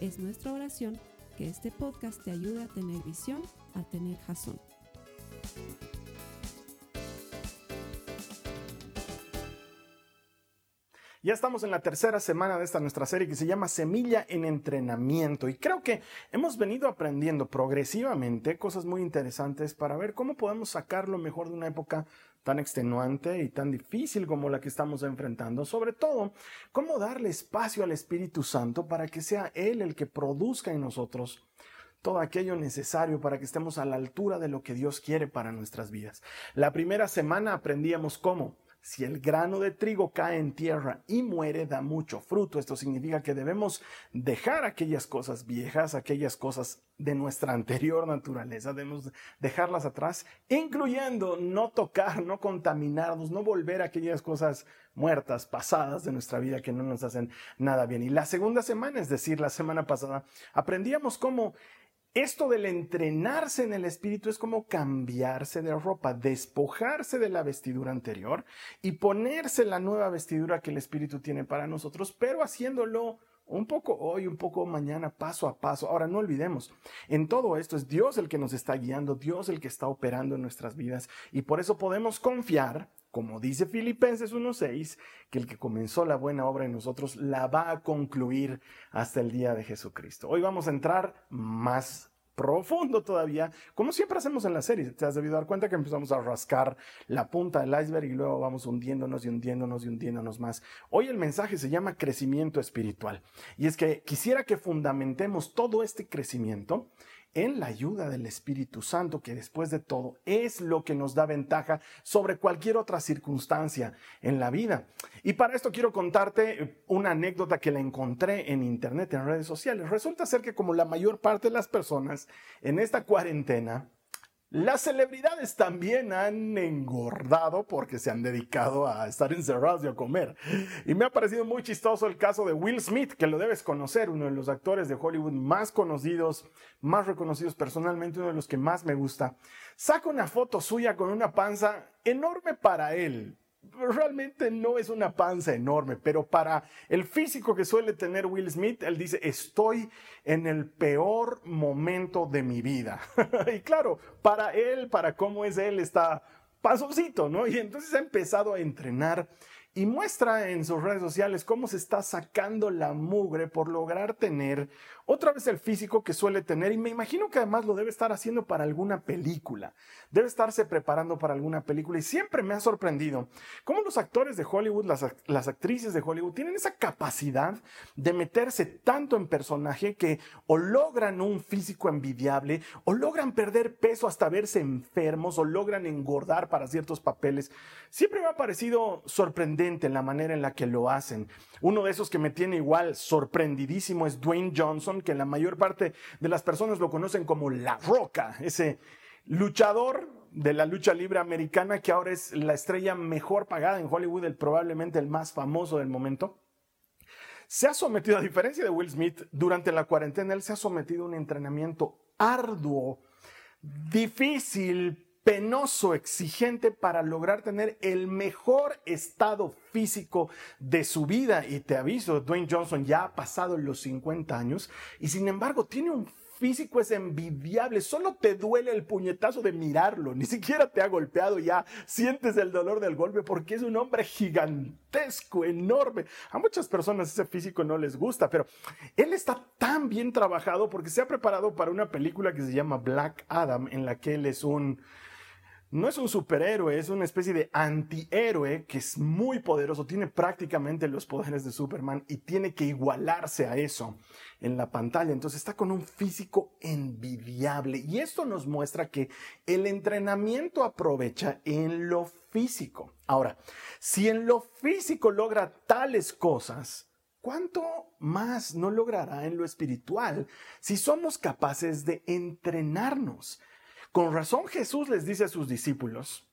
Es nuestra oración que este podcast te ayude a tener visión, a tener jazón. Ya estamos en la tercera semana de esta nuestra serie que se llama Semilla en Entrenamiento y creo que hemos venido aprendiendo progresivamente cosas muy interesantes para ver cómo podemos sacar lo mejor de una época tan extenuante y tan difícil como la que estamos enfrentando. Sobre todo, cómo darle espacio al Espíritu Santo para que sea Él el que produzca en nosotros todo aquello necesario para que estemos a la altura de lo que Dios quiere para nuestras vidas. La primera semana aprendíamos cómo si el grano de trigo cae en tierra y muere, da mucho fruto. Esto significa que debemos dejar aquellas cosas viejas, aquellas cosas de nuestra anterior naturaleza, debemos dejarlas atrás, incluyendo no tocar, no contaminarnos, no volver a aquellas cosas muertas, pasadas de nuestra vida que no nos hacen nada bien. Y la segunda semana, es decir, la semana pasada, aprendíamos cómo esto del entrenarse en el espíritu es como cambiarse de ropa, despojarse de la vestidura anterior y ponerse la nueva vestidura que el espíritu tiene para nosotros, pero haciéndolo un poco hoy, un poco mañana, paso a paso. Ahora no olvidemos, en todo esto es Dios el que nos está guiando, Dios el que está operando en nuestras vidas y por eso podemos confiar, como dice Filipenses 1.6, que el que comenzó la buena obra en nosotros la va a concluir hasta el día de Jesucristo. Hoy vamos a entrar más profundo todavía, como siempre hacemos en la serie. Te has debido dar cuenta que empezamos a rascar la punta del iceberg y luego vamos hundiéndonos y hundiéndonos y hundiéndonos más. Hoy el mensaje se llama crecimiento espiritual. Y es que quisiera que fundamentemos todo este crecimiento en la ayuda del Espíritu Santo, que después de todo es lo que nos da ventaja sobre cualquier otra circunstancia en la vida. Y para esto quiero contarte una anécdota que la encontré en internet, en redes sociales. Resulta ser que como la mayor parte de las personas en esta cuarentena, las celebridades también han engordado porque se han dedicado a estar encerrados y a comer. Y me ha parecido muy chistoso el caso de Will Smith, que lo debes conocer, uno de los actores de Hollywood más conocidos, más reconocidos personalmente, uno de los que más me gusta. Saca una foto suya con una panza enorme para él, realmente no es una panza enorme, pero para el físico que suele tener Will Smith, él dice, estoy en el peor momento de mi vida. y claro, para él, para cómo es él, está pasoncito, ¿no? Y entonces ha empezado a entrenar y muestra en sus redes sociales cómo se está sacando la mugre por lograr tener otra vez el físico que suele tener y me imagino que además lo debe estar haciendo para alguna película, debe estarse preparando para alguna película y siempre me ha sorprendido cómo los actores de Hollywood, las, las actrices de Hollywood tienen esa capacidad de meterse tanto en personaje que o logran un físico envidiable o logran perder peso hasta verse enfermos o logran engordar para ciertos papeles. Siempre me ha parecido sorprendente en la manera en la que lo hacen. Uno de esos que me tiene igual sorprendidísimo es Dwayne Johnson, que la mayor parte de las personas lo conocen como La Roca, ese luchador de la lucha libre americana que ahora es la estrella mejor pagada en Hollywood, el, probablemente el más famoso del momento. Se ha sometido, a diferencia de Will Smith, durante la cuarentena, él se ha sometido a un entrenamiento arduo, difícil, penoso, exigente para lograr tener el mejor estado físico de su vida. Y te aviso, Dwayne Johnson ya ha pasado los 50 años y sin embargo tiene un físico es envidiable, solo te duele el puñetazo de mirarlo, ni siquiera te ha golpeado, ya sientes el dolor del golpe porque es un hombre gigantesco, enorme. A muchas personas ese físico no les gusta, pero él está tan bien trabajado porque se ha preparado para una película que se llama Black Adam, en la que él es un no es un superhéroe, es una especie de antihéroe que es muy poderoso, tiene prácticamente los poderes de Superman y tiene que igualarse a eso en la pantalla. Entonces está con un físico envidiable y esto nos muestra que el entrenamiento aprovecha en lo físico. Ahora, si en lo físico logra tales cosas, ¿cuánto más no logrará en lo espiritual si somos capaces de entrenarnos? Con razón Jesús les dice a sus discípulos,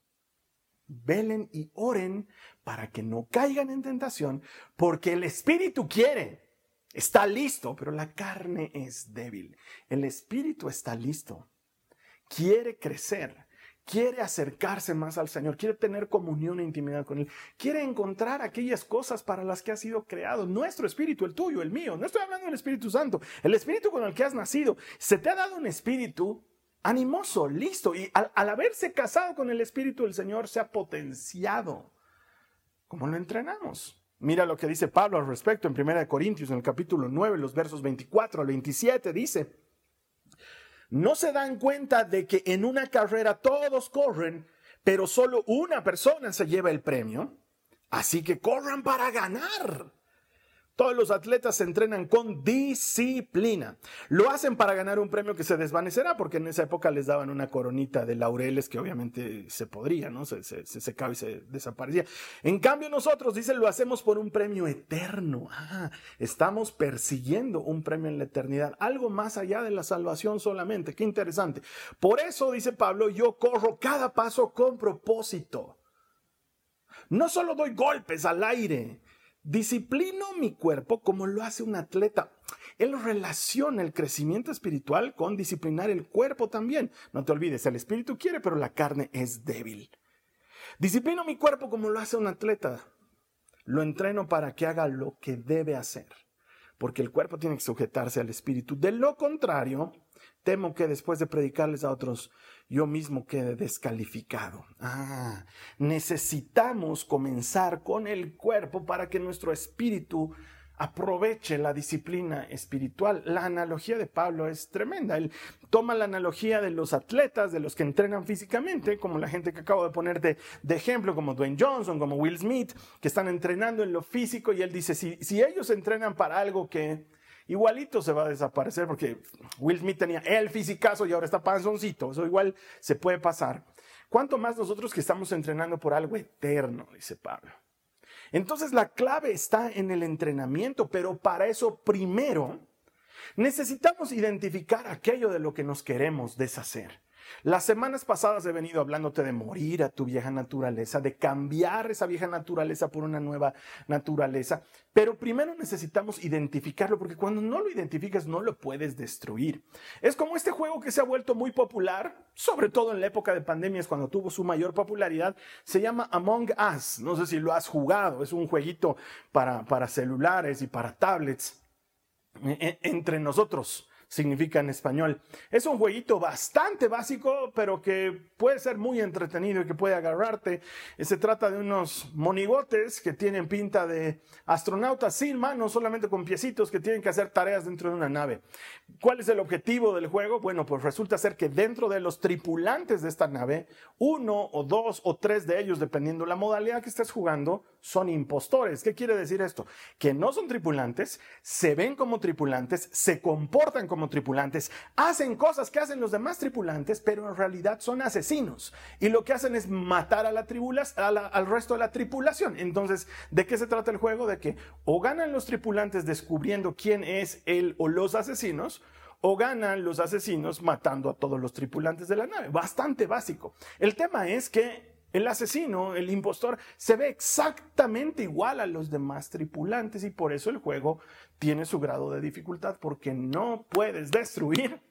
velen y oren para que no caigan en tentación, porque el espíritu quiere, está listo, pero la carne es débil. El espíritu está listo, quiere crecer, quiere acercarse más al Señor, quiere tener comunión e intimidad con Él, quiere encontrar aquellas cosas para las que ha sido creado. Nuestro espíritu, el tuyo, el mío, no estoy hablando del Espíritu Santo, el espíritu con el que has nacido. Se te ha dado un espíritu animoso, listo, y al, haberse casado con el espíritu del Señor se ha potenciado. ¿Cómo lo entrenamos? Mira lo que dice Pablo al respecto en 1 Corintios, en el capítulo 9, los versos 24 al 27, dice, no se dan cuenta de que en una carrera todos corren, pero solo una persona se lleva el premio. Así que corran para ganar. Todos los atletas se entrenan con disciplina. Lo hacen para ganar un premio que se desvanecerá, porque en esa época les daban una coronita de laureles que obviamente se podría, ¿no? Se, se, secaba y se desaparecía. En cambio nosotros, dicen, lo hacemos por un premio eterno. Ah, estamos persiguiendo un premio en la eternidad, algo más allá de la salvación solamente. Qué interesante. Por eso, dice Pablo, yo corro cada paso con propósito. No solo doy golpes al aire, Disciplino mi cuerpo como lo hace un atleta. Él relaciona el crecimiento espiritual con disciplinar el cuerpo también. No te olvides, el espíritu quiere, pero la carne es débil. Disciplino mi cuerpo como lo hace un atleta. Lo entreno para que haga lo que debe hacer, porque el cuerpo tiene que sujetarse al espíritu. De lo contrario, temo que después de predicarles a otros yo mismo quede descalificado. Ah, necesitamos comenzar con el cuerpo para que nuestro espíritu aproveche la disciplina espiritual. La analogía de Pablo es tremenda. Él toma la analogía de los atletas, de los que entrenan físicamente, como la gente que acabo de poner de, ejemplo, como Dwayne Johnson, como Will Smith, que están entrenando en lo físico y él dice, si, si ellos entrenan para algo que igualito se va a desaparecer porque Will Smith tenía el fisicazo y ahora está panzoncito. Eso igual se puede pasar. ¿Cuánto más nosotros que estamos entrenando por algo eterno, dice Pablo? Entonces la clave está en el entrenamiento, pero para eso primero necesitamos identificar aquello de lo que nos queremos deshacer. Las semanas pasadas he venido hablándote de morir a tu vieja naturaleza, de cambiar esa vieja naturaleza por una nueva naturaleza, pero primero necesitamos identificarlo porque cuando no lo identificas no lo puedes destruir. Es como este juego que se ha vuelto muy popular, sobre todo en la época de pandemias cuando tuvo su mayor popularidad, se llama Among Us. No sé si lo has jugado, es un jueguito para, para celulares y para tablets e, e, entre nosotros significa en español. Es un jueguito bastante básico, pero que puede ser muy entretenido y que puede agarrarte. Se trata de unos monigotes que tienen pinta de astronautas sin manos, solamente con piecitos que tienen que hacer tareas dentro de una nave. ¿Cuál es el objetivo del juego? Bueno, pues resulta ser que dentro de los tripulantes de esta nave, uno o dos o tres de ellos, dependiendo la modalidad que estés jugando, son impostores. ¿Qué quiere decir esto? Que no son tripulantes, se ven como tripulantes, se comportan como tripulantes, hacen cosas que hacen los demás tripulantes, pero en realidad son asesinos. Y lo que hacen es matar a la al resto de la tripulación. Entonces, ¿de qué se trata el juego? De que o ganan los tripulantes descubriendo quién es él o los asesinos, o ganan los asesinos matando a todos los tripulantes de la nave. Bastante básico. El tema es que el asesino, el impostor, se ve exactamente igual a los demás tripulantes y por eso el juego tiene su grado de dificultad porque no puedes destruir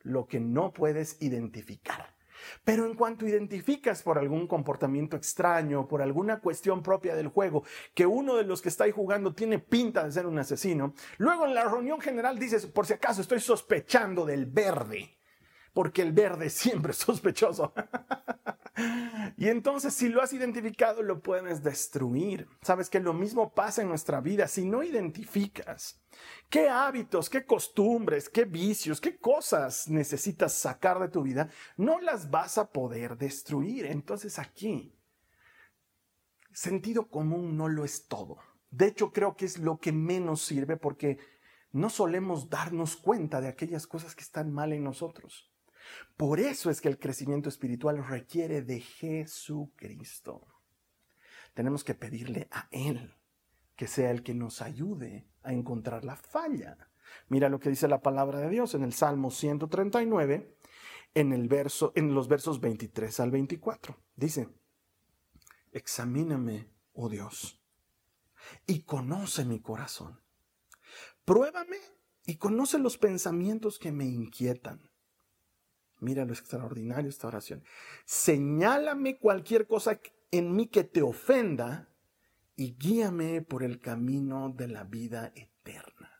lo que no puedes identificar. Pero en cuanto identificas por algún comportamiento extraño, por alguna cuestión propia del juego, que uno de los que está ahí jugando tiene pinta de ser un asesino, luego en la reunión general dices, por si acaso estoy sospechando del verde, porque el verde siempre es sospechoso. Y entonces si lo has identificado, lo puedes destruir. Sabes que lo mismo pasa en nuestra vida. Si no identificas qué hábitos, qué costumbres, qué vicios, qué cosas necesitas sacar de tu vida, no las vas a poder destruir. Entonces aquí, sentido común no lo es todo. De hecho, creo que es lo que menos sirve porque no solemos darnos cuenta de aquellas cosas que están mal en nosotros. Por eso es que el crecimiento espiritual requiere de Jesucristo. Tenemos que pedirle a Él que sea el que nos ayude a encontrar la falla. Mira lo que dice la palabra de Dios en el Salmo 139, en, el verso, en los versos 23 al 24. Dice, examíname, oh Dios, y conoce mi corazón. Pruébame y conoce los pensamientos que me inquietan. Mira lo extraordinario esta oración. Señálame cualquier cosa en mí que te ofenda y guíame por el camino de la vida eterna.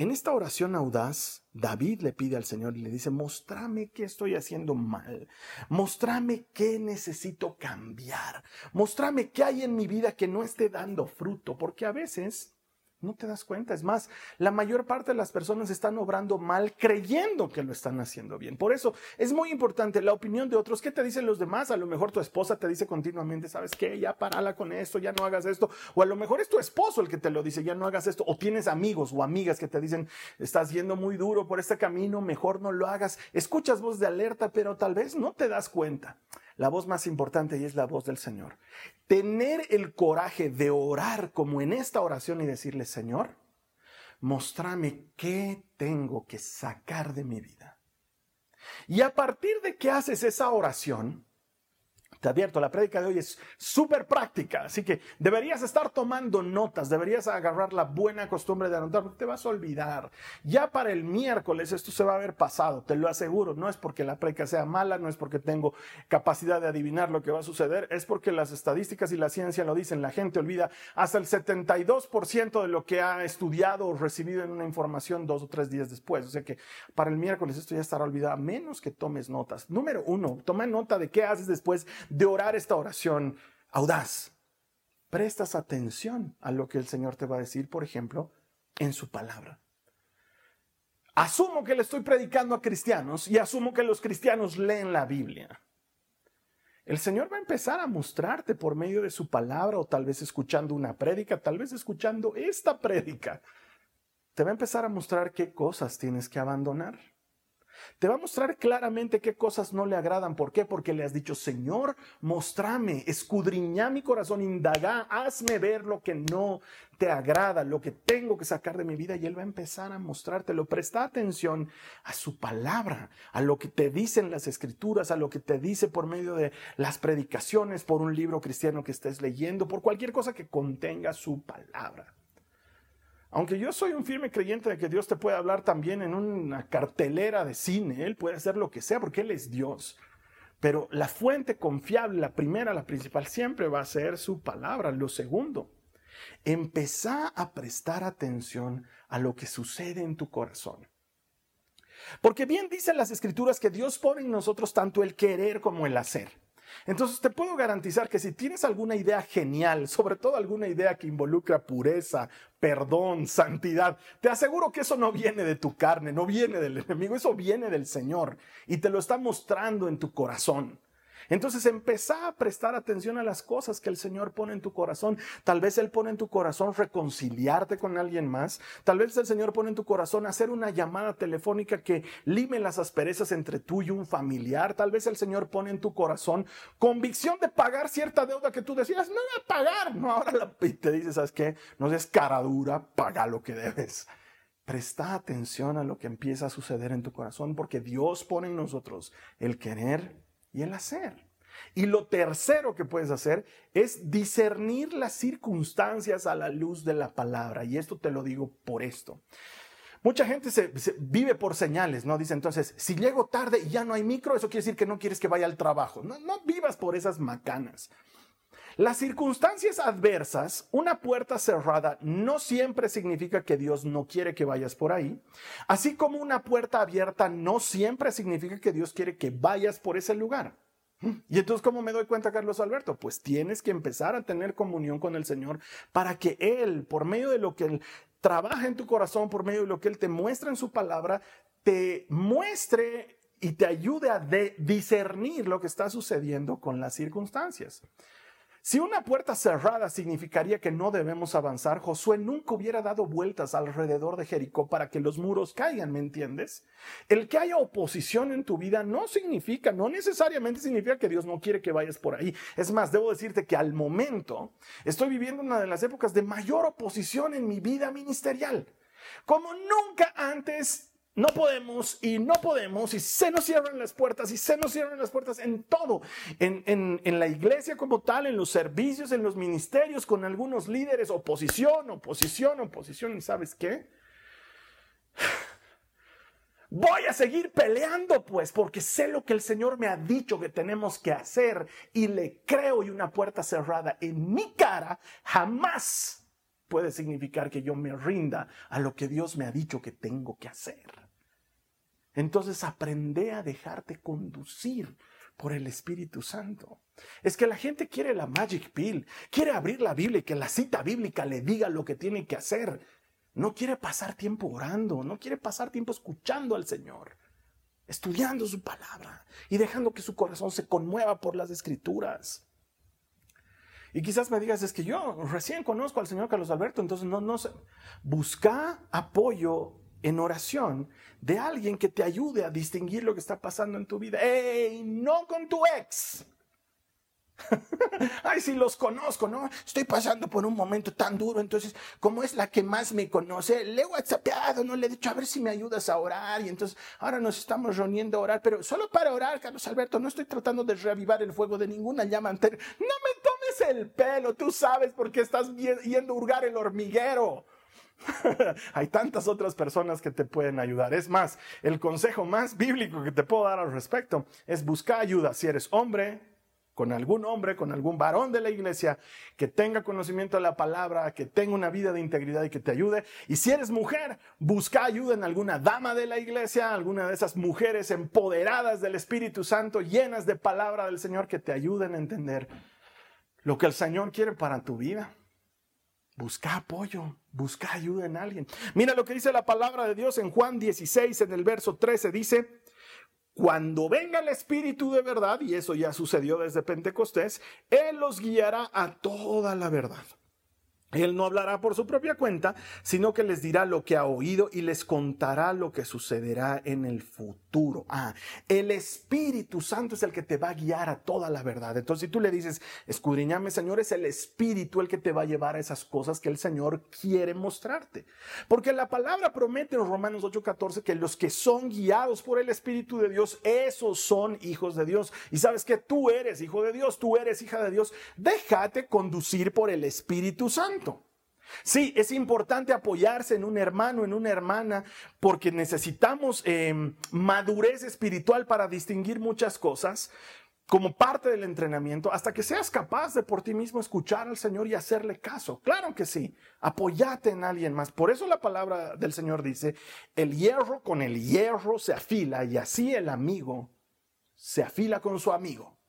En esta oración audaz, David le pide al Señor y le dice, mostrame qué estoy haciendo mal, mostrame qué necesito cambiar, mostrame qué hay en mi vida que no esté dando fruto, porque a veces no te das cuenta. Es más, la mayor parte de las personas están obrando mal creyendo que lo están haciendo bien. Por eso es muy importante la opinión de otros. ¿Qué te dicen los demás? A lo mejor tu esposa te dice continuamente, ¿sabes qué? Ya parala con esto, ya no hagas esto. O a lo mejor es tu esposo el que te lo dice, ya no hagas esto. O tienes amigos o amigas que te dicen, estás yendo muy duro por este camino, mejor no lo hagas. Escuchas voz de alerta, pero tal vez no te das cuenta la voz más importante y es la voz del Señor. Tener el coraje de orar como en esta oración y decirle, Señor, mostrame qué tengo que sacar de mi vida. Y a partir de que haces esa oración, te advierto, la prédica de hoy es súper práctica, así que deberías estar tomando notas, deberías agarrar la buena costumbre de anotar, porque te vas a olvidar. Ya para el miércoles esto se va a haber pasado, te lo aseguro. No es porque la prédica sea mala, no es porque tengo capacidad de adivinar lo que va a suceder, es porque las estadísticas y la ciencia lo dicen. La gente olvida hasta el 72% de lo que ha estudiado o recibido en una información dos o tres días después. O sea que para el miércoles esto ya estará olvidado, a menos que tomes notas. Número uno, toma nota de qué haces después de orar esta oración audaz, prestas atención a lo que el Señor te va a decir, por ejemplo, en su palabra. Asumo que le estoy predicando a cristianos y asumo que los cristianos leen la Biblia. El Señor va a empezar a mostrarte por medio de su palabra o tal vez escuchando una prédica, tal vez escuchando esta prédica. Te va a empezar a mostrar qué cosas tienes que abandonar. Te va a mostrar claramente qué cosas no le agradan. ¿Por qué? Porque le has dicho, Señor, mostrame, escudriña mi corazón, indaga, hazme ver lo que no te agrada, lo que tengo que sacar de mi vida. Y Él va a empezar a mostrártelo. Presta atención a su palabra, a lo que te dicen las escrituras, a lo que te dice por medio de las predicaciones, por un libro cristiano que estés leyendo, por cualquier cosa que contenga su palabra. Aunque yo soy un firme creyente de que Dios te puede hablar también en una cartelera de cine, Él puede hacer lo que sea porque Él es Dios. Pero la fuente confiable, la primera, la principal, siempre va a ser su palabra. Lo segundo, empezá a prestar atención a lo que sucede en tu corazón. Porque bien dicen las escrituras que Dios pone en nosotros tanto el querer como el hacer. Entonces te puedo garantizar que si tienes alguna idea genial, sobre todo alguna idea que involucra pureza, perdón, santidad, te aseguro que eso no viene de tu carne, no viene del enemigo, eso viene del Señor y te lo está mostrando en tu corazón. Entonces empezá a prestar atención a las cosas que el Señor pone en tu corazón. Tal vez Él pone en tu corazón reconciliarte con alguien más. Tal vez el Señor pone en tu corazón hacer una llamada telefónica que lime las asperezas entre tú y un familiar. Tal vez el Señor pone en tu corazón convicción de pagar cierta deuda que tú decías, no voy a pagar. No, ahora la, te dices, ¿sabes qué? No seas cara dura, paga lo que debes. Presta atención a lo que empieza a suceder en tu corazón porque Dios pone en nosotros el querer y el hacer. Y lo tercero que puedes hacer es discernir las circunstancias a la luz de la palabra. Y esto te lo digo por esto. Mucha gente se, vive por señales, ¿no? Dice entonces, si llego tarde y ya no hay micro, eso quiere decir que no quieres que vaya al trabajo. No, no vivas por esas macanas. Las circunstancias adversas, una puerta cerrada, no siempre significa que Dios no quiere que vayas por ahí, así como una puerta abierta no siempre significa que Dios quiere que vayas por ese lugar. Y entonces, ¿cómo me doy cuenta, Carlos Alberto? Pues tienes que empezar a tener comunión con el Señor para que Él, por medio de lo que Él trabaja en tu corazón, por medio de lo que Él te muestra en su palabra, te muestre y te ayude a discernir lo que está sucediendo con las circunstancias. Si una puerta cerrada significaría que no debemos avanzar, Josué nunca hubiera dado vueltas alrededor de Jericó para que los muros caigan, ¿me entiendes? El que haya oposición en tu vida no significa, no necesariamente significa que Dios no quiere que vayas por ahí. Es más, debo decirte que al momento estoy viviendo una de las épocas de mayor oposición en mi vida ministerial. Como nunca antes no podemos y no podemos y se nos cierran las puertas y se nos cierran las puertas en todo, en, en, la iglesia como tal, en los servicios, en los ministerios, con algunos líderes, oposición, oposición, oposición, ¿y sabes qué? Voy a seguir peleando, pues, porque sé lo que el Señor me ha dicho que tenemos que hacer y le creo y una puerta cerrada en mi cara jamás puede significar que yo me rinda a lo que Dios me ha dicho que tengo que hacer. Entonces aprende a dejarte conducir por el Espíritu Santo. Es que la gente quiere la magic pill, quiere abrir la Biblia y que la cita bíblica le diga lo que tiene que hacer. No quiere pasar tiempo orando, no quiere pasar tiempo escuchando al Señor, estudiando su palabra y dejando que su corazón se conmueva por las escrituras. Y quizás me digas, es que yo recién conozco al señor Carlos Alberto, entonces no, no sé. Busca apoyo en oración de alguien que te ayude a distinguir lo que está pasando en tu vida. ¡Ey! No con tu ex. Ay, si los conozco, ¿no? Estoy pasando por un momento tan duro, entonces, como es la que más me conoce, le he whatsappeado, no le he dicho a ver si me ayudas a orar, y entonces ahora nos estamos reuniendo a orar, pero solo para orar, Carlos Alberto, no estoy tratando de reavivar el fuego de ninguna llama anterior. No me tomes el pelo, tú sabes por qué estás yendo a hurgar el hormiguero. Hay tantas otras personas que te pueden ayudar. Es más, el consejo más bíblico que te puedo dar al respecto es buscar ayuda. Si eres hombre, con algún hombre, con algún varón de la iglesia que tenga conocimiento de la palabra, que tenga una vida de integridad y que te ayude. Y si eres mujer, busca ayuda en alguna dama de la iglesia, alguna de esas mujeres empoderadas del Espíritu Santo, llenas de palabra del Señor, que te ayuden a entender lo que el Señor quiere para tu vida. Busca apoyo, busca ayuda en alguien. Mira lo que dice la palabra de Dios en Juan 16, en el verso 13, dice, cuando venga el Espíritu de verdad, y eso ya sucedió desde Pentecostés, Él los guiará a toda la verdad. Él no hablará por su propia cuenta, sino que les dirá lo que ha oído y les contará lo que sucederá en el futuro. Ah, el Espíritu Santo es el que te va a guiar a toda la verdad. Entonces, si tú le dices, escudriñame, Señor, es el Espíritu el que te va a llevar a esas cosas que el Señor quiere mostrarte. Porque la palabra promete en Romanos 8:14 que los que son guiados por el Espíritu de Dios, esos son hijos de Dios. Y sabes que tú eres hijo de Dios, tú eres hija de Dios. Déjate conducir por el Espíritu Santo. Sí, es importante apoyarse en un hermano, en una hermana, porque necesitamos em, madurez espiritual para distinguir muchas cosas como parte del entrenamiento, hasta que seas capaz de por ti mismo escuchar al Señor y hacerle caso. Claro que sí, apóyate en alguien más. Por eso la palabra del Señor dice, el hierro con el hierro se afila y así el amigo se afila con su amigo.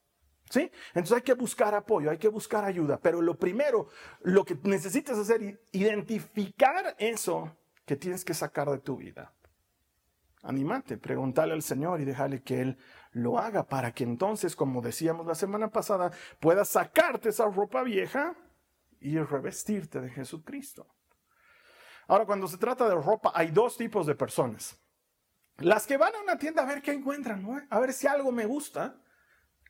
¿Sí? Entonces hay que buscar apoyo, hay que buscar ayuda, pero lo primero, lo que necesitas hacer es identificar eso que tienes que sacar de tu vida. Anímate, pregúntale al Señor y déjale que Él lo haga para que entonces, como decíamos la semana pasada, puedas sacarte esa ropa vieja y revestirte de Jesucristo. Ahora, cuando se trata de ropa, hay dos tipos de personas. Las que van a una tienda a ver qué encuentran, a ver si algo me gusta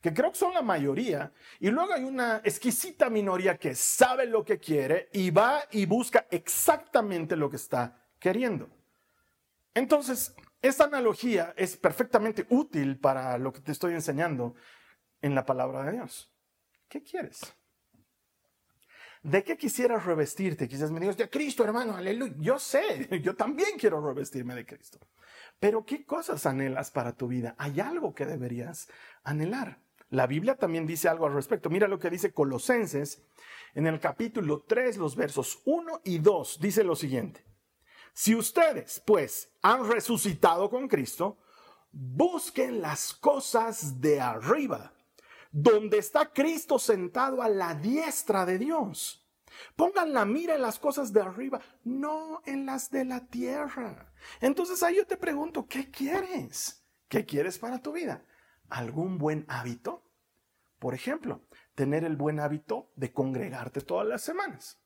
que creo que son la mayoría, y luego hay una exquisita minoría que sabe lo que quiere y va y busca exactamente lo que está queriendo. Entonces, esta analogía es perfectamente útil para lo que te estoy enseñando en la palabra de Dios. ¿Qué quieres? ¿De qué quisieras revestirte? Quizás me digas, de Cristo, hermano, aleluya. Yo sé, yo también quiero revestirme de Cristo. Pero ¿qué cosas anhelas para tu vida? Hay algo que deberías anhelar. La Biblia también dice algo al respecto. Mira lo que dice Colosenses en el capítulo 3, los versos 1 y 2. Dice lo siguiente. Si ustedes, pues, han resucitado con Cristo, busquen las cosas de arriba, donde está Cristo sentado a la diestra de Dios. Pongan la mira en las cosas de arriba, no en las de la tierra. Entonces ahí yo te pregunto, ¿qué quieres? ¿Qué quieres para tu vida? Algún buen hábito? Por ejemplo, tener el buen hábito de congregarte todas las semanas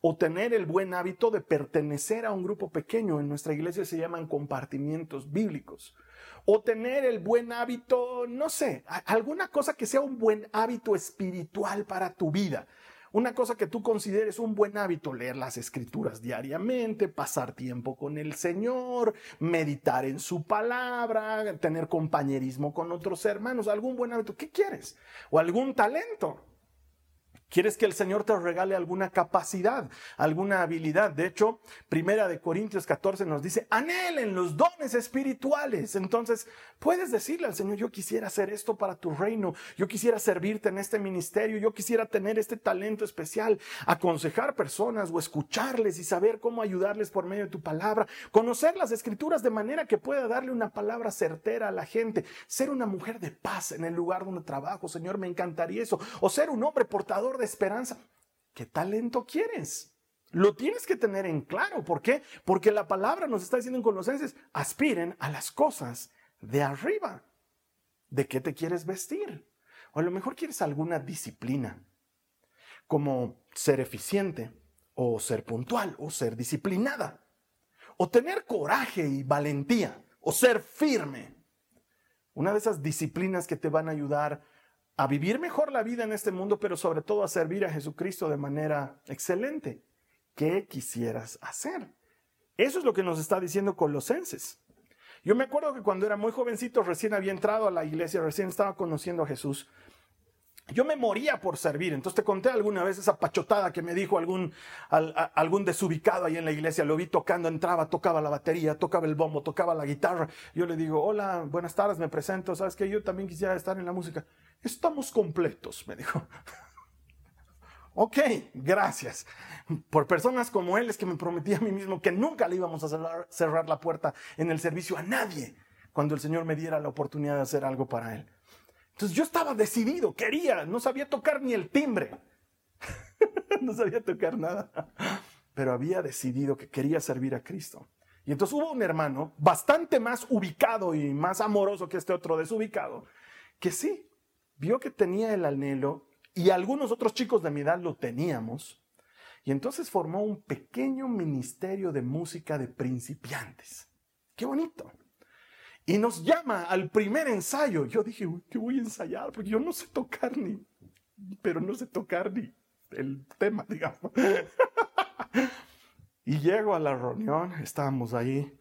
o tener el buen hábito de pertenecer a un grupo pequeño. En nuestra iglesia se llaman compartimientos bíblicos. O tener el buen hábito, no sé, alguna cosa que sea un buen hábito espiritual para tu vida. Una cosa que tú consideres un buen hábito, leer las escrituras diariamente, pasar tiempo con el Señor, meditar en su palabra, tener compañerismo con otros hermanos, algún buen hábito. ¿Qué quieres? O algún talento. ¿Quieres que el Señor te regale alguna capacidad, alguna habilidad? De hecho, Primera de Corintios 14 nos dice, anhelen los dones espirituales. Entonces, puedes decirle al Señor, yo quisiera hacer esto para tu reino, yo quisiera servirte en este ministerio, yo quisiera tener este talento especial, aconsejar personas o escucharles y saber cómo ayudarles por medio de tu palabra, conocer las escrituras de manera que pueda darle una palabra certera a la gente, ser una mujer de paz en el lugar donde trabajo, Señor, me encantaría eso, o ser un hombre portador de esperanza. ¿Qué talento quieres? Lo tienes que tener en claro. ¿Por qué? Porque la palabra nos está diciendo en Colosenses, aspiren a las cosas de arriba. ¿De qué te quieres vestir? O a lo mejor quieres alguna disciplina, como ser eficiente, o ser puntual, o ser disciplinada, o tener coraje y valentía, o ser firme. Una de esas disciplinas que te van a ayudar a vivir mejor la vida en este mundo, pero sobre todo a servir a Jesucristo de manera excelente. ¿Qué quisieras hacer? Eso es lo que nos está diciendo Colosenses. Yo me acuerdo que cuando era muy jovencito, recién había entrado a la iglesia, recién estaba conociendo a Jesús. Yo me moría por servir. Entonces te conté alguna vez esa pachotada que me dijo algún, algún desubicado ahí en la iglesia. Lo vi tocando, entraba, tocaba la batería, tocaba el bombo, tocaba la guitarra. Yo le digo, hola, buenas tardes, me presento. ¿Sabes que Yo también quisiera estar en la música. Estamos completos, me dijo. ok, gracias. Por personas como él es que me prometí a mí mismo que nunca le íbamos a cerrar, cerrar la puerta en el servicio a nadie cuando el Señor me diera la oportunidad de hacer algo para él. Entonces yo estaba decidido, quería, no sabía tocar ni el timbre. no sabía tocar nada. Pero había decidido que quería servir a Cristo. Y entonces hubo un hermano bastante más ubicado y más amoroso que este otro desubicado, que sí, vio que tenía el anhelo y algunos otros chicos de mi edad lo teníamos. Y entonces formó un pequeño ministerio de música de principiantes. Qué bonito. Y nos llama al primer ensayo. Yo dije, ¿qué voy a ensayar? Porque yo no sé tocar ni, pero no sé tocar ni el tema, digamos. y llego a la reunión, estábamos ahí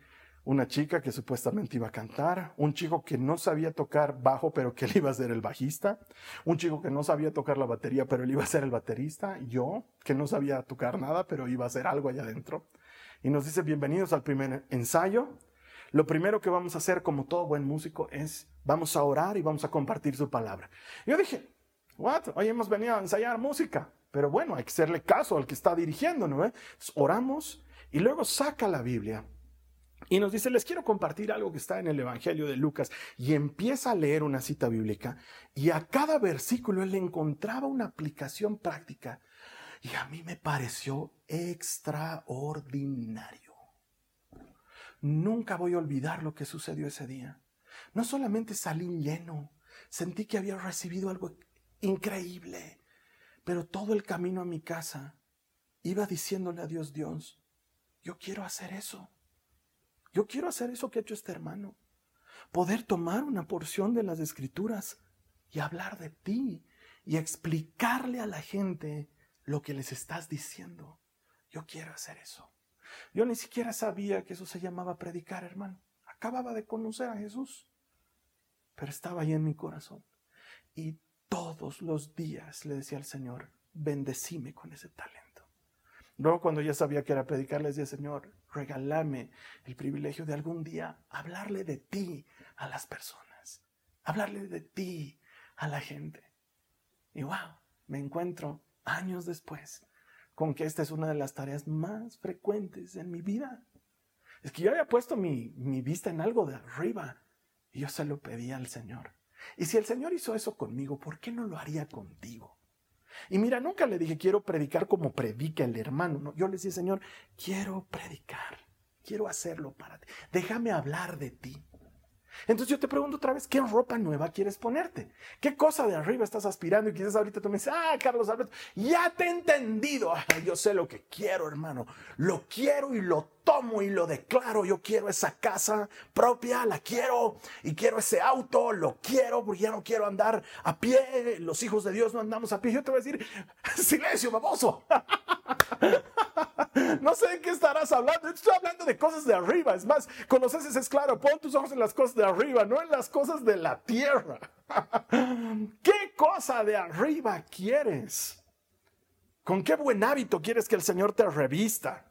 una chica que supuestamente iba a cantar, un chico que no sabía tocar bajo, pero que él iba a ser el bajista, un chico que no sabía tocar la batería, pero él iba a ser el baterista, yo, que no sabía tocar nada, pero iba a hacer algo allá adentro. Y nos dice, bienvenidos al primer ensayo. Lo primero que vamos a hacer, como todo buen músico, es vamos a orar y vamos a compartir su palabra. Yo dije, what? Hoy hemos venido a ensayar música, pero bueno, hay que hacerle caso al que está dirigiendo, ¿no? Oramos y luego saca la Biblia y nos dice, les quiero compartir algo que está en el Evangelio de Lucas. Y empieza a leer una cita bíblica y a cada versículo él encontraba una aplicación práctica. Y a mí me pareció extraordinario. Nunca voy a olvidar lo que sucedió ese día. No solamente salí lleno, sentí que había recibido algo increíble, pero todo el camino a mi casa iba diciéndole a Dios, Dios, yo quiero hacer eso. Yo quiero hacer eso que ha hecho este hermano. Poder tomar una porción de las escrituras y hablar de ti y explicarle a la gente lo que les estás diciendo. Yo quiero hacer eso. Yo ni siquiera sabía que eso se llamaba predicar, hermano. Acababa de conocer a Jesús, pero estaba ahí en mi corazón. Y todos los días le decía al Señor, bendecime con ese talento. Luego cuando ya sabía que era predicar, le decía, Señor, regálame el privilegio de algún día hablarle de ti a las personas, hablarle de ti a la gente. Y wow, me encuentro años después con que esta es una de las tareas más frecuentes en mi vida. Es que yo había puesto mi, mi vista en algo de arriba y yo se lo pedía al Señor. Y si el Señor hizo eso conmigo, ¿por qué no lo haría contigo? Y mira, nunca le dije, quiero predicar como predica el hermano. No, yo le decía, Señor, quiero predicar, quiero hacerlo para ti. Déjame hablar de ti. Entonces yo te pregunto otra vez, ¿qué ropa nueva quieres ponerte? ¿Qué cosa de arriba estás aspirando? Y quizás ahorita tú me dices, ah, Carlos Alberto, ya te he entendido. yo sé lo que quiero, hermano. Lo quiero y lo tomo y lo declaro. Yo quiero esa casa propia, la quiero. Y quiero ese auto, lo quiero, porque ya no quiero andar a pie. Los hijos de Dios no andamos a pie. Yo te voy a decir, silencio, baboso. No sé de qué estarás hablando. Estoy hablando de cosas de arriba. Es más, conoces es claro. Pon tus ojos en las cosas de arriba, no en las cosas de la tierra. ¿Qué cosa de arriba quieres? ¿Con qué buen hábito quieres que el Señor te revista?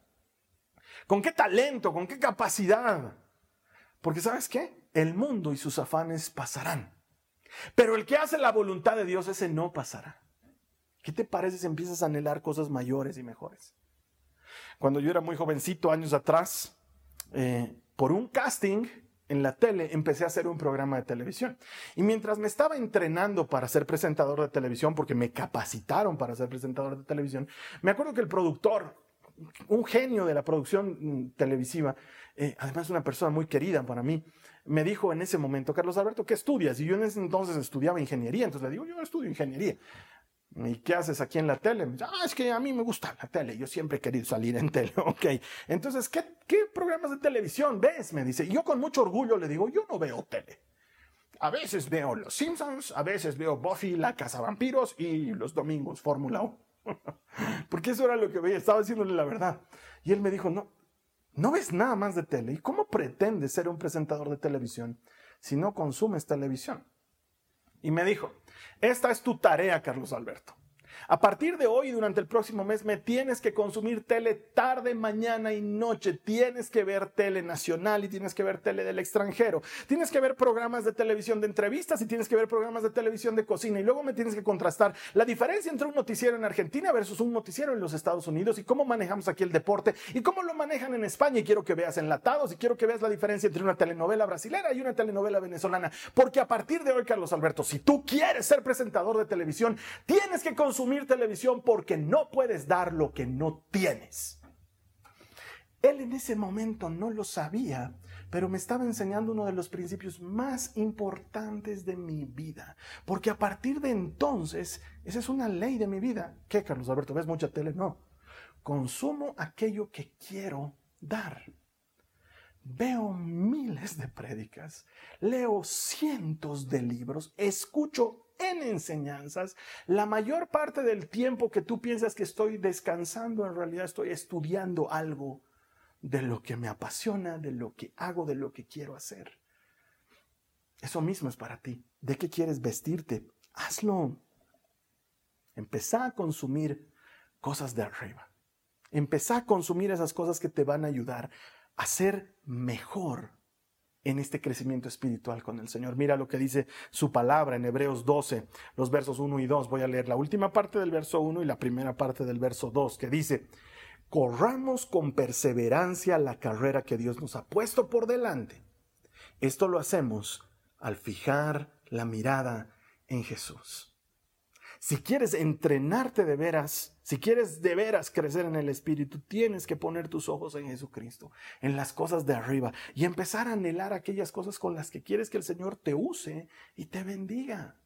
¿Con qué talento? ¿Con qué capacidad? Porque sabes qué? El mundo y sus afanes pasarán. Pero el que hace la voluntad de Dios, ese no pasará. ¿Qué te parece si empiezas a anhelar cosas mayores y mejores? Cuando yo era muy jovencito, años atrás, eh, por un casting en la tele, empecé a hacer un programa de televisión. Y mientras me estaba entrenando para ser presentador de televisión, porque me capacitaron para ser presentador de televisión, me acuerdo que el productor, un genio de la producción mm, televisiva, eh, además una persona muy querida para mí, me dijo en ese momento, Carlos Alberto, ¿qué estudias? Y yo en ese entonces estudiaba ingeniería, entonces le digo, yo estudio ingeniería. ¿Y qué haces aquí en la tele? ah, es que a mí me gusta la tele, yo siempre he querido salir en tele, ok. Entonces, ¿qué, ¿qué programas de televisión ves? Me dice. Y yo con mucho orgullo le digo, yo no veo tele. A veces veo Los Simpsons, a veces veo Buffy, la Casa Vampiros y los domingos Fórmula 1. Porque eso era lo que veía, estaba diciéndole la verdad. Y él me dijo, no, no ves nada más de tele. ¿Y cómo pretendes ser un presentador de televisión si no consumes televisión? Y me dijo, esta es tu tarea, Carlos Alberto. A partir de hoy, durante el próximo mes, me tienes que consumir tele tarde, mañana y noche. Tienes que ver tele nacional y tienes que ver tele del extranjero. Tienes que ver programas de televisión de entrevistas y tienes que ver programas de televisión de cocina. Y luego me tienes que contrastar la diferencia entre un noticiero en Argentina versus un noticiero en los Estados Unidos y cómo manejamos aquí el deporte y cómo lo manejan en España. Y quiero que veas enlatados y quiero que veas la diferencia entre una telenovela brasilera y una telenovela venezolana. Porque a partir de hoy, Carlos Alberto, si tú quieres ser presentador de televisión, tienes que consumir televisión porque no puedes dar lo que no tienes. Él en ese momento no lo sabía, pero me estaba enseñando uno de los principios más importantes de mi vida. Porque a partir de entonces, esa es una ley de mi vida. ¿Qué, Carlos Alberto? ¿Ves mucha tele? No. Consumo aquello que quiero dar. Veo miles de prédicas, leo cientos de libros, escucho en enseñanzas, la mayor parte del tiempo que tú piensas que estoy descansando, en realidad estoy estudiando algo de lo que me apasiona, de lo que hago, de lo que quiero hacer. Eso mismo es para ti. ¿De qué quieres vestirte? Hazlo. Empezá a consumir cosas de arriba. Empezá a consumir esas cosas que te van a ayudar a ser mejor en este crecimiento espiritual con el Señor. Mira lo que dice su palabra en Hebreos 12, los versos 1 y 2. Voy a leer la última parte del verso 1 y la primera parte del verso 2, que dice, corramos con perseverancia la carrera que Dios nos ha puesto por delante. Esto lo hacemos al fijar la mirada en Jesús. Si quieres entrenarte de veras, si quieres de veras crecer en el Espíritu, tienes que poner tus ojos en Jesucristo, en las cosas de arriba y empezar a anhelar aquellas cosas con las que quieres que el Señor te use y te bendiga,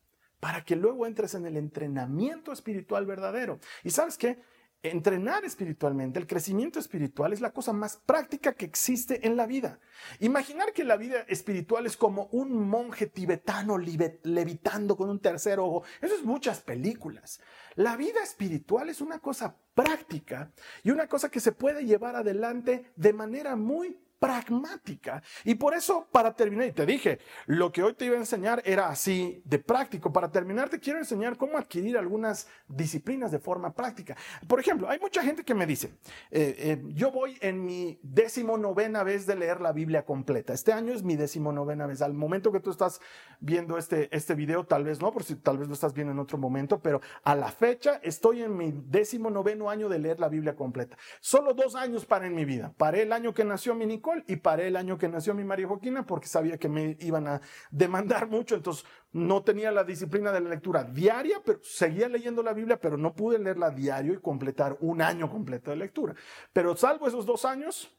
para que luego entres en el entrenamiento espiritual verdadero. Y sabes qué? Entrenar espiritualmente, el crecimiento espiritual es la cosa más práctica que existe en la vida. Imaginar que la vida espiritual es como un monje tibetano levitando con un tercer ojo, eso es muchas películas. La vida espiritual es una cosa práctica y una cosa que se puede llevar adelante de manera muy pragmática. Y por eso, para terminar, y te dije, lo que hoy te iba a enseñar era así de práctico. Para terminar, te quiero enseñar cómo adquirir algunas disciplinas de forma práctica. Por ejemplo, hay mucha gente que me dice, eh, eh, yo voy en mi décimo novena vez de leer la Biblia completa. Este año es mi décimo novena vez. Al momento que tú estás viendo este, este video, tal vez no, por si tal vez lo estás viendo en otro momento, pero a la fecha estoy en mi décimo noveno año de leer la Biblia completa. Solo dos años para en mi vida. Paré el año que nació mi Nico y paré el año que nació mi María Joaquina porque sabía que me iban a demandar mucho, entonces no tenía la disciplina de la lectura diaria, pero seguía leyendo la Biblia, pero no pude leerla diario y completar un año completo de lectura. Pero salvo esos dos años,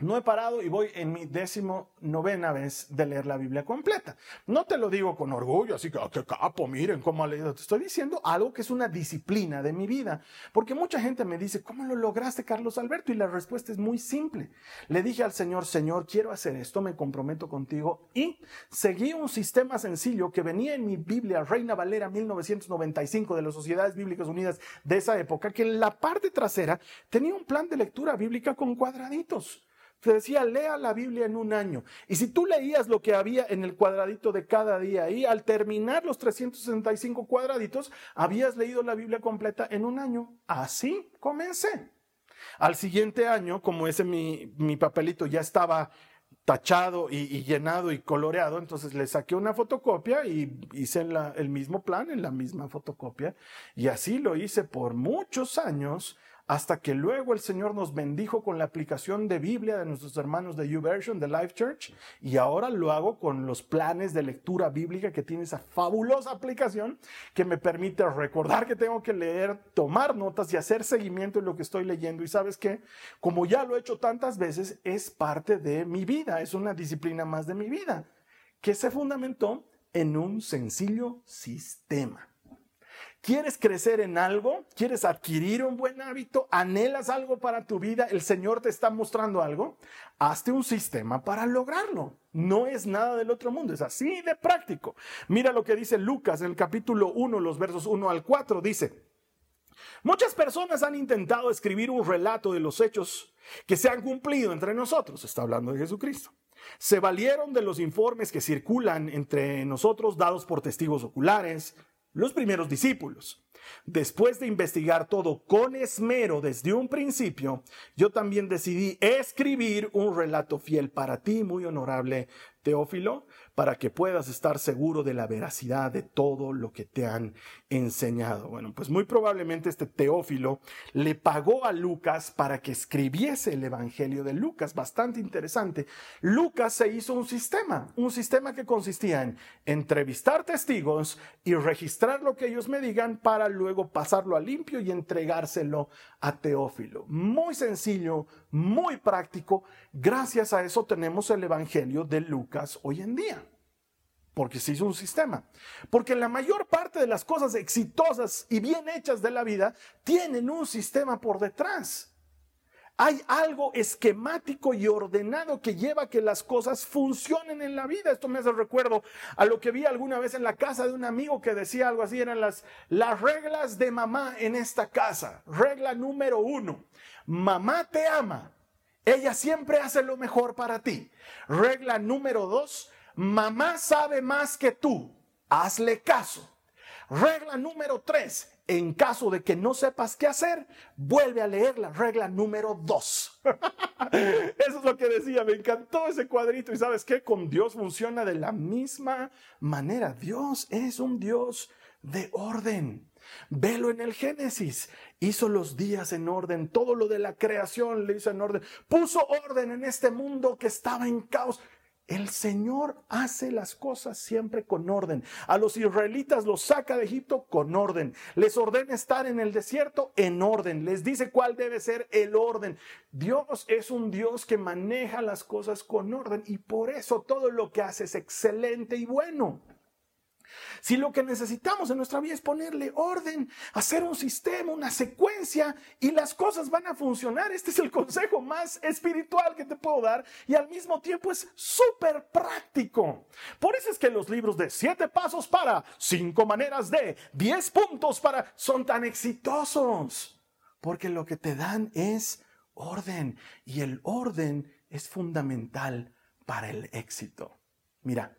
no he parado y voy en mi décimo novena vez de leer la Biblia completa. No te lo digo con orgullo, así que, ah, qué capo, miren cómo ha leído. Te estoy diciendo algo que es una disciplina de mi vida. Porque mucha gente me dice, ¿cómo lo lograste, Carlos Alberto? Y la respuesta es muy simple. Le dije al Señor, Señor, quiero hacer esto, me comprometo contigo. Y seguí un sistema sencillo que venía en mi Biblia, Reina Valera 1995 de las Sociedades Bíblicas Unidas de esa época, que en la parte trasera tenía un plan de lectura bíblica con cuadraditos. Se decía, lea la Biblia en un año. Y si tú leías lo que había en el cuadradito de cada día y al terminar los 365 cuadraditos, habías leído la Biblia completa en un año. Así comencé. Al siguiente año, como ese mi, mi papelito ya estaba tachado y, llenado y coloreado, entonces le saqué una fotocopia y hice el mismo plan en la misma fotocopia. Y así lo hice por muchos años hasta que luego el Señor nos bendijo con la aplicación de Biblia de nuestros hermanos de YouVersion, de Life Church, y ahora lo hago con los planes de lectura bíblica que tiene esa fabulosa aplicación que me permite recordar que tengo que leer, tomar notas y hacer seguimiento en lo que estoy leyendo. Y sabes que, como ya lo he hecho tantas veces, es parte de mi vida, es una disciplina más de mi vida, que se fundamentó en un sencillo sistema. ¿Quieres crecer en algo? ¿Quieres adquirir un buen hábito? ¿Anhelas algo para tu vida? ¿El Señor te está mostrando algo? Hazte un sistema para lograrlo. No es nada del otro mundo, es así de práctico. Mira lo que dice Lucas en el capítulo 1, los versos 1 al 4. Dice, muchas personas han intentado escribir un relato de los hechos que se han cumplido entre nosotros. Está hablando de Jesucristo. Se valieron de los informes que circulan entre nosotros dados por testigos oculares los primeros discípulos. Después de investigar todo con esmero desde un principio, yo también decidí escribir un relato fiel para ti, muy honorable Teófilo, para que puedas estar seguro de la veracidad de todo lo que te han enseñado. Bueno, pues muy probablemente este Teófilo le pagó a Lucas para que escribiese el Evangelio de Lucas, bastante interesante. Lucas se hizo un sistema, un sistema que consistía en entrevistar testigos y registrar lo que ellos me digan para luego pasarlo a limpio y entregárselo a Teófilo. Muy sencillo, muy práctico. Gracias a eso tenemos el Evangelio de Lucas hoy en día. Porque se hizo un sistema. Porque la mayor parte de las cosas exitosas y bien hechas de la vida tienen un sistema por detrás. Hay algo esquemático y ordenado que lleva a que las cosas funcionen en la vida. Esto me hace recuerdo a lo que vi alguna vez en la casa de un amigo que decía algo así, eran las, las reglas de mamá en esta casa. Regla número uno, mamá te ama, ella siempre hace lo mejor para ti. Regla número dos, mamá sabe más que tú, hazle caso. Regla número tres, en caso de que no sepas qué hacer, vuelve a leer la regla número dos. Eso es lo que decía, me encantó ese cuadrito y sabes qué, con Dios funciona de la misma manera. Dios es un Dios de orden. Velo en el Génesis. Hizo los días en orden, todo lo de la creación le hizo en orden. Puso orden en este mundo que estaba en caos. El Señor hace las cosas siempre con orden. A los israelitas los saca de Egipto con orden. Les ordena estar en el desierto en orden. Les dice cuál debe ser el orden. Dios es un Dios que maneja las cosas con orden y por eso todo lo que hace es excelente y bueno. Si lo que necesitamos en nuestra vida es ponerle orden, hacer un sistema, una secuencia y las cosas van a funcionar, este es el consejo más espiritual que te puedo dar y al mismo tiempo es súper práctico. Por eso es que los libros de siete pasos para, cinco maneras de, diez puntos para, son tan exitosos. Porque lo que te dan es orden y el orden es fundamental para el éxito. Mira,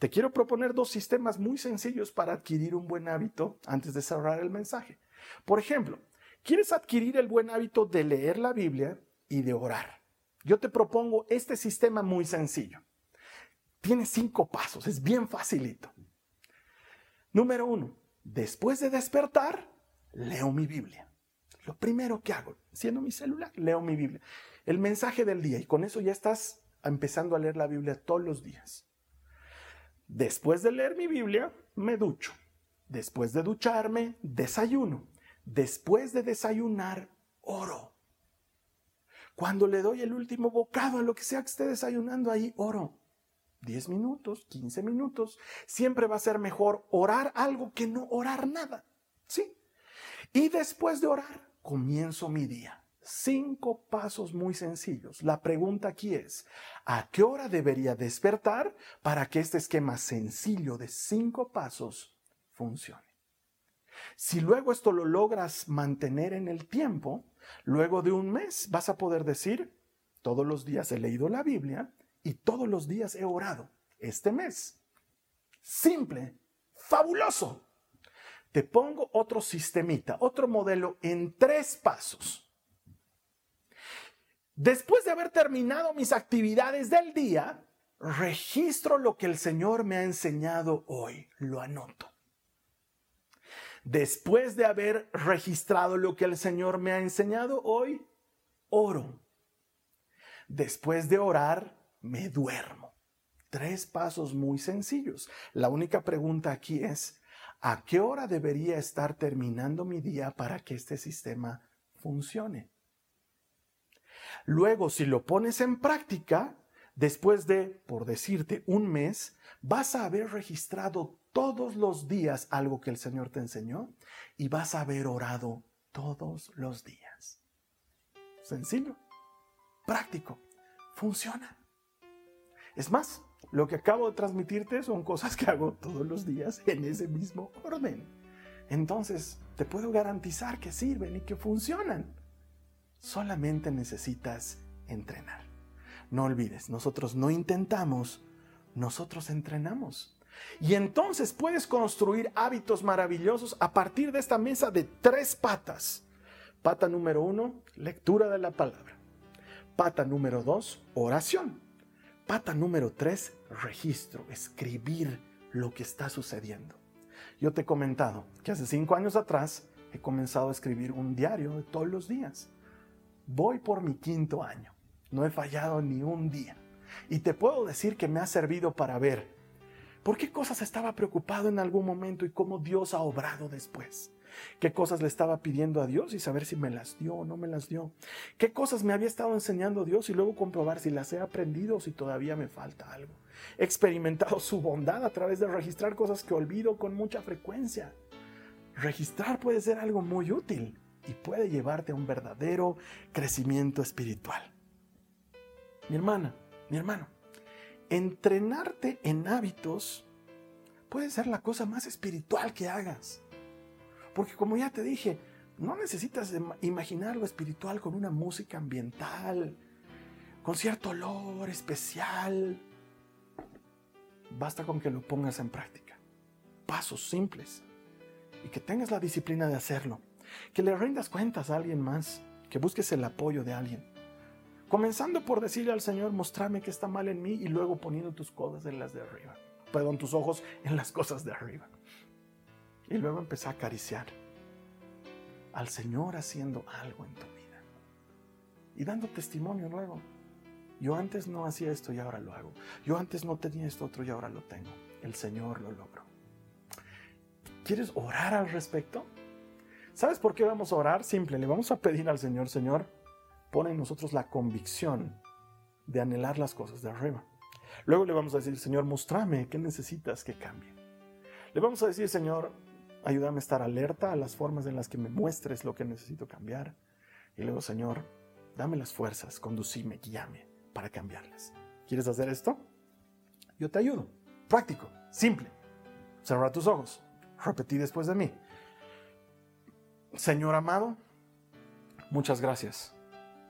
te quiero proponer dos sistemas muy sencillos para adquirir un buen hábito antes de cerrar el mensaje. Por ejemplo, ¿quieres adquirir el buen hábito de leer la Biblia y de orar? Yo te propongo este sistema muy sencillo. Tiene cinco pasos, es bien facilito. Número uno, después de despertar, leo mi Biblia. Lo primero que hago, siendo mi celular, leo mi Biblia. El mensaje del día y con eso ya estás empezando a leer la Biblia todos los días. Después de leer mi Biblia, me ducho. Después de ducharme, desayuno. Después de desayunar, oro. Cuando le doy el último bocado a lo que sea que esté desayunando ahí, oro. 10 minutos, 15 minutos. Siempre va a ser mejor orar algo que no orar nada. ¿Sí? Y después de orar, comienzo mi día. Cinco pasos muy sencillos. La pregunta aquí es, ¿a qué hora debería despertar para que este esquema sencillo de cinco pasos funcione? Si luego esto lo logras mantener en el tiempo, luego de un mes vas a poder decir, todos los días he leído la Biblia y todos los días he orado este mes. Simple, fabuloso. Te pongo otro sistemita, otro modelo en tres pasos. Después de haber terminado mis actividades del día, registro lo que el Señor me ha enseñado hoy, lo anoto. Después de haber registrado lo que el Señor me ha enseñado hoy, oro. Después de orar, me duermo. Tres pasos muy sencillos. La única pregunta aquí es, ¿a qué hora debería estar terminando mi día para que este sistema funcione? Luego, si lo pones en práctica, después de, por decirte, un mes, vas a haber registrado todos los días algo que el Señor te enseñó y vas a haber orado todos los días. Sencillo, práctico, funciona. Es más, lo que acabo de transmitirte son cosas que hago todos los días en ese mismo orden. Entonces, te puedo garantizar que sirven y que funcionan. Solamente necesitas entrenar. No olvides, nosotros no intentamos, nosotros entrenamos. Y entonces puedes construir hábitos maravillosos a partir de esta mesa de tres patas. Pata número uno, lectura de la palabra. Pata número dos, oración. Pata número tres, registro, escribir lo que está sucediendo. Yo te he comentado que hace cinco años atrás he comenzado a escribir un diario de todos los días. Voy por mi quinto año. No he fallado ni un día. Y te puedo decir que me ha servido para ver ¿Por qué cosas estaba preocupado en algún momento y cómo Dios ha obrado después? ¿Qué cosas le estaba pidiendo a Dios y saber si me las dio o no me las dio? ¿Qué cosas me había estado enseñando Dios y luego comprobar si las he aprendido o si todavía me falta algo? He experimentado su bondad a través de registrar cosas que olvido con mucha frecuencia. Registrar puede ser algo muy útil y puede llevarte a un verdadero crecimiento espiritual. Mi hermana, mi hermano, entrenarte en hábitos puede ser la cosa más espiritual que hagas. Porque como ya te dije, no necesitas imaginar lo espiritual con una música ambiental, con cierto olor especial. Basta con que lo pongas en práctica. Pasos simples. Y que tengas la disciplina de hacerlo. Que le rindas cuentas a alguien más. Que busques el apoyo de alguien. Comenzando por decirle al Señor, mostrame que está mal en mí y luego poniendo tus cosas en las de arriba. Perdón, tus ojos en las cosas de arriba. Y luego empecé a acariciar al Señor haciendo algo en tu vida. Y dando testimonio luego. Yo antes no hacía esto y ahora lo hago. Yo antes no tenía esto otro y ahora lo tengo. El Señor lo logró. ¿Quieres orar al respecto? ¿Sabes por qué vamos a orar? Simple, le vamos a pedir al Señor, Señor, pone en nosotros la convicción de anhelar las cosas de arriba. Luego le vamos a decir, Señor, mostrame qué necesitas que cambie. Le vamos a decir, Señor, ayúdame a estar alerta a las formas en las que me muestres lo que necesito cambiar. Y luego, Señor, dame las fuerzas, conducime, guíame para cambiarlas. ¿Quieres hacer esto? Yo te ayudo. Práctico, simple. Cerra tus ojos. Repetí después de mí. Señor amado, muchas gracias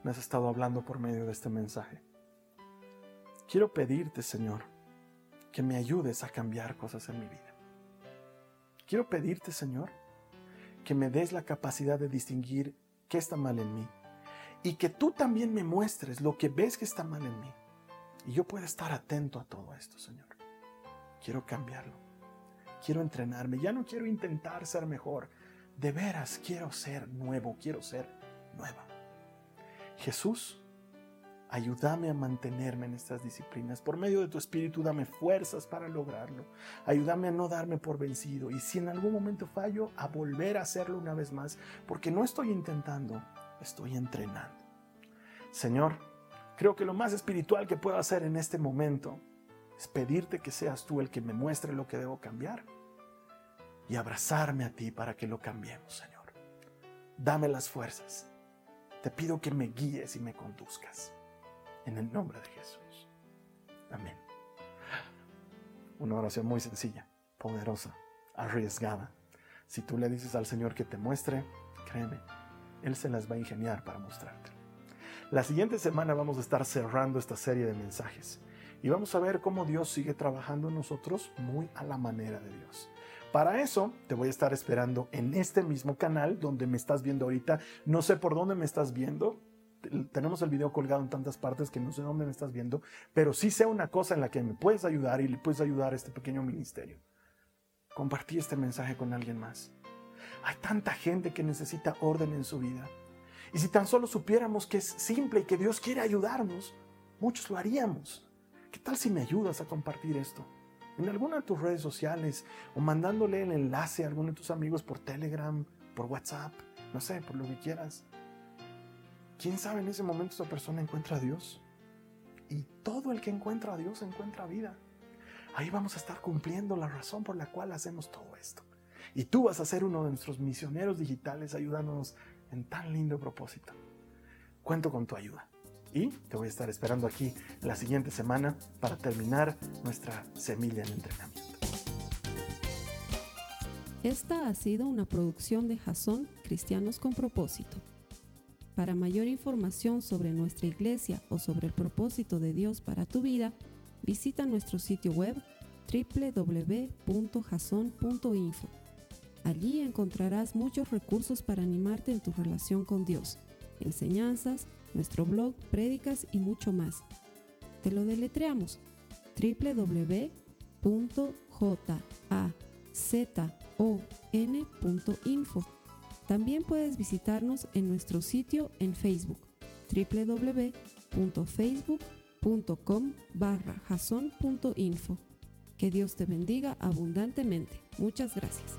me has estado hablando por medio de este mensaje. Quiero pedirte, Señor, que me ayudes a cambiar cosas en mi vida. Quiero pedirte, Señor, que me des la capacidad de distinguir qué está mal en mí y que tú también me muestres lo que ves que está mal en mí. Y yo pueda estar atento a todo esto, Señor. Quiero cambiarlo. Quiero entrenarme. Ya no quiero intentar ser mejor. De veras quiero ser nuevo. Quiero ser nueva. Jesús, ayúdame a mantenerme en estas disciplinas. Por medio de tu Espíritu, dame fuerzas para lograrlo. Ayúdame a no darme por vencido. Y si en algún momento fallo, a volver a hacerlo una vez más. Porque no estoy intentando, estoy entrenando. Señor, creo que lo más espiritual que puedo hacer en este momento es pedirte que seas tú el que me muestre lo que debo cambiar y abrazarme a ti para que lo cambiemos, Señor. Dame las fuerzas. Te pido que me guíes y me conduzcas. En el nombre de Jesús. Amén. Una oración muy sencilla, poderosa, arriesgada. Si tú le dices al Señor que te muestre, créeme, Él se las va a ingeniar para mostrarte. La siguiente semana vamos a estar cerrando esta serie de mensajes y vamos a ver cómo Dios sigue trabajando en nosotros muy a la manera de Dios. Para eso te voy a estar esperando en este mismo canal donde me estás viendo ahorita. No sé por dónde me estás viendo. Tenemos el video colgado en tantas partes que no sé dónde me estás viendo, pero sí sé una cosa en la que me puedes ayudar y le puedes ayudar a este pequeño ministerio. Compartí este mensaje con alguien más. Hay tanta gente que necesita orden en su vida. Y si tan solo supiéramos que es simple y que Dios quiere ayudarnos, muchos lo haríamos. ¿Qué tal si me ayudas a compartir esto? En alguna de tus redes sociales o mandándole el enlace a alguno de tus amigos por Telegram, por WhatsApp, no sé, por lo que quieras. ¿Quién sabe en ese momento esa persona encuentra a Dios? Y todo el que encuentra a Dios encuentra vida. Ahí vamos a estar cumpliendo la razón por la cual hacemos todo esto. Y tú vas a ser uno de nuestros misioneros digitales ayudándonos en tan lindo propósito. Cuento con tu ayuda. Y te voy a estar esperando aquí la siguiente semana para terminar nuestra semilla en entrenamiento. Esta ha sido una producción de Jason Cristianos con Propósito. Para mayor información sobre nuestra iglesia o sobre el propósito de Dios para tu vida, visita nuestro sitio web www.jason.info. Allí encontrarás muchos recursos para animarte en tu relación con Dios, enseñanzas, nuestro blog, prédicas y mucho más. Te lo deletreamos www.jazon.info. También puedes visitarnos en nuestro sitio en Facebook www.facebook.com barra Que Dios te bendiga abundantemente. Muchas gracias.